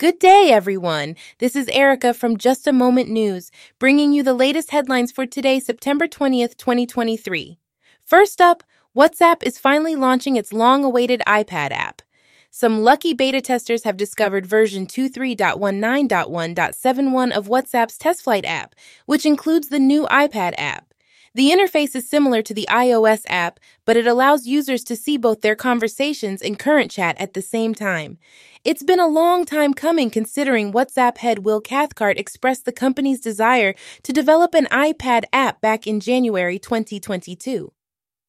Good day, everyone. This is Erica from Just a Moment News, bringing you the latest headlines for today, September 20th, 2023. First up, WhatsApp is finally launching its long awaited iPad app. Some lucky beta testers have discovered version 23.19.1.71 of WhatsApp's TestFlight app, which includes the new iPad app. The interface is similar to the iOS app, but it allows users to see both their conversations and current chat at the same time. It's been a long time coming considering WhatsApp head Will Cathcart expressed the company's desire to develop an iPad app back in January 2022.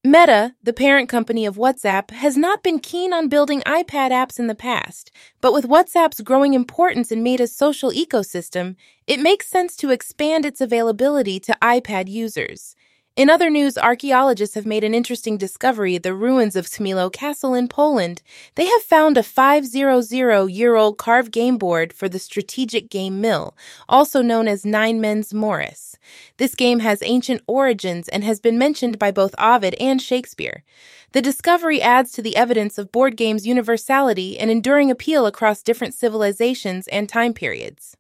Meta, the parent company of WhatsApp, has not been keen on building iPad apps in the past, but with WhatsApp's growing importance in Meta's social ecosystem, it makes sense to expand its availability to iPad users. In other news, archaeologists have made an interesting discovery the ruins of Smilo Castle in Poland. They have found a 500 year old carved game board for the strategic game mill, also known as Nine Men's Morris. This game has ancient origins and has been mentioned by both Ovid and Shakespeare. The discovery adds to the evidence of board games' universality and enduring appeal across different civilizations and time periods.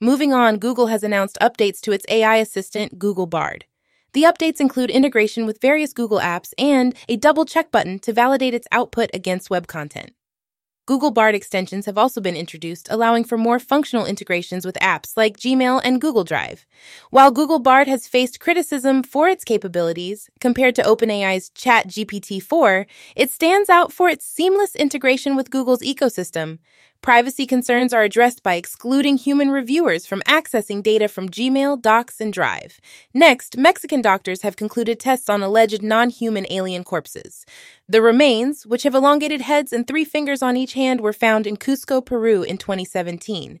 Moving on, Google has announced updates to its AI assistant, Google Bard. The updates include integration with various Google apps and a double check button to validate its output against web content. Google Bard extensions have also been introduced, allowing for more functional integrations with apps like Gmail and Google Drive. While Google Bard has faced criticism for its capabilities compared to OpenAI's ChatGPT 4, it stands out for its seamless integration with Google's ecosystem. Privacy concerns are addressed by excluding human reviewers from accessing data from Gmail, Docs, and Drive. Next, Mexican doctors have concluded tests on alleged non human alien corpses. The remains, which have elongated heads and three fingers on each hand, were found in Cusco, Peru in 2017.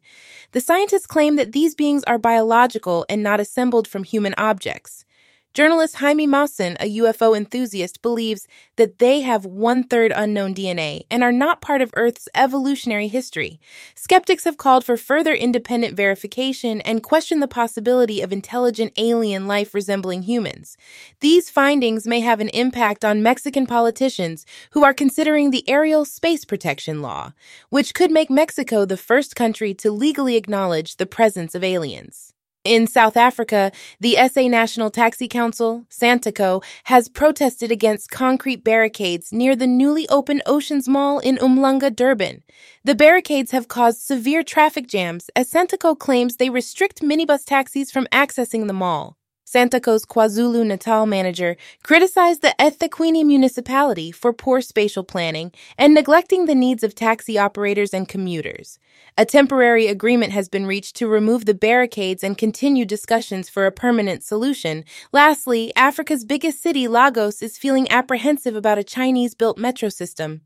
The scientists claim that these beings are biological and not assembled from human objects. Journalist Jaime Maussan, a UFO enthusiast, believes that they have one third unknown DNA and are not part of Earth's evolutionary history. Skeptics have called for further independent verification and questioned the possibility of intelligent alien life resembling humans. These findings may have an impact on Mexican politicians who are considering the aerial space protection law, which could make Mexico the first country to legally acknowledge the presence of aliens. In South Africa, the SA National Taxi Council, Santaco, has protested against concrete barricades near the newly opened Oceans Mall in Umhlanga, Durban. The barricades have caused severe traffic jams as Santaco claims they restrict minibus taxis from accessing the mall. Santaco's KwaZulu Natal manager criticized the eThekwini municipality for poor spatial planning and neglecting the needs of taxi operators and commuters. A temporary agreement has been reached to remove the barricades and continue discussions for a permanent solution. Lastly, Africa's biggest city, Lagos, is feeling apprehensive about a Chinese built metro system.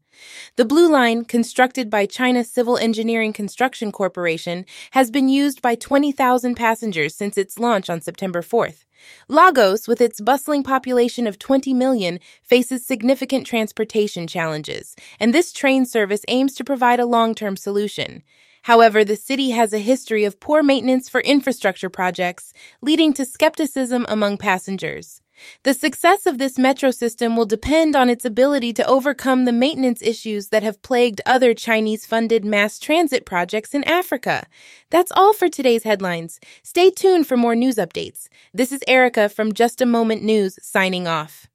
The Blue Line, constructed by China Civil Engineering Construction Corporation, has been used by 20,000 passengers since its launch on September 4th. Lagos, with its bustling population of 20 million, faces significant transportation challenges, and this train service aims to provide a long term solution. However, the city has a history of poor maintenance for infrastructure projects, leading to skepticism among passengers. The success of this metro system will depend on its ability to overcome the maintenance issues that have plagued other Chinese funded mass transit projects in Africa. That's all for today's headlines. Stay tuned for more news updates. This is Erica from Just a Moment News signing off.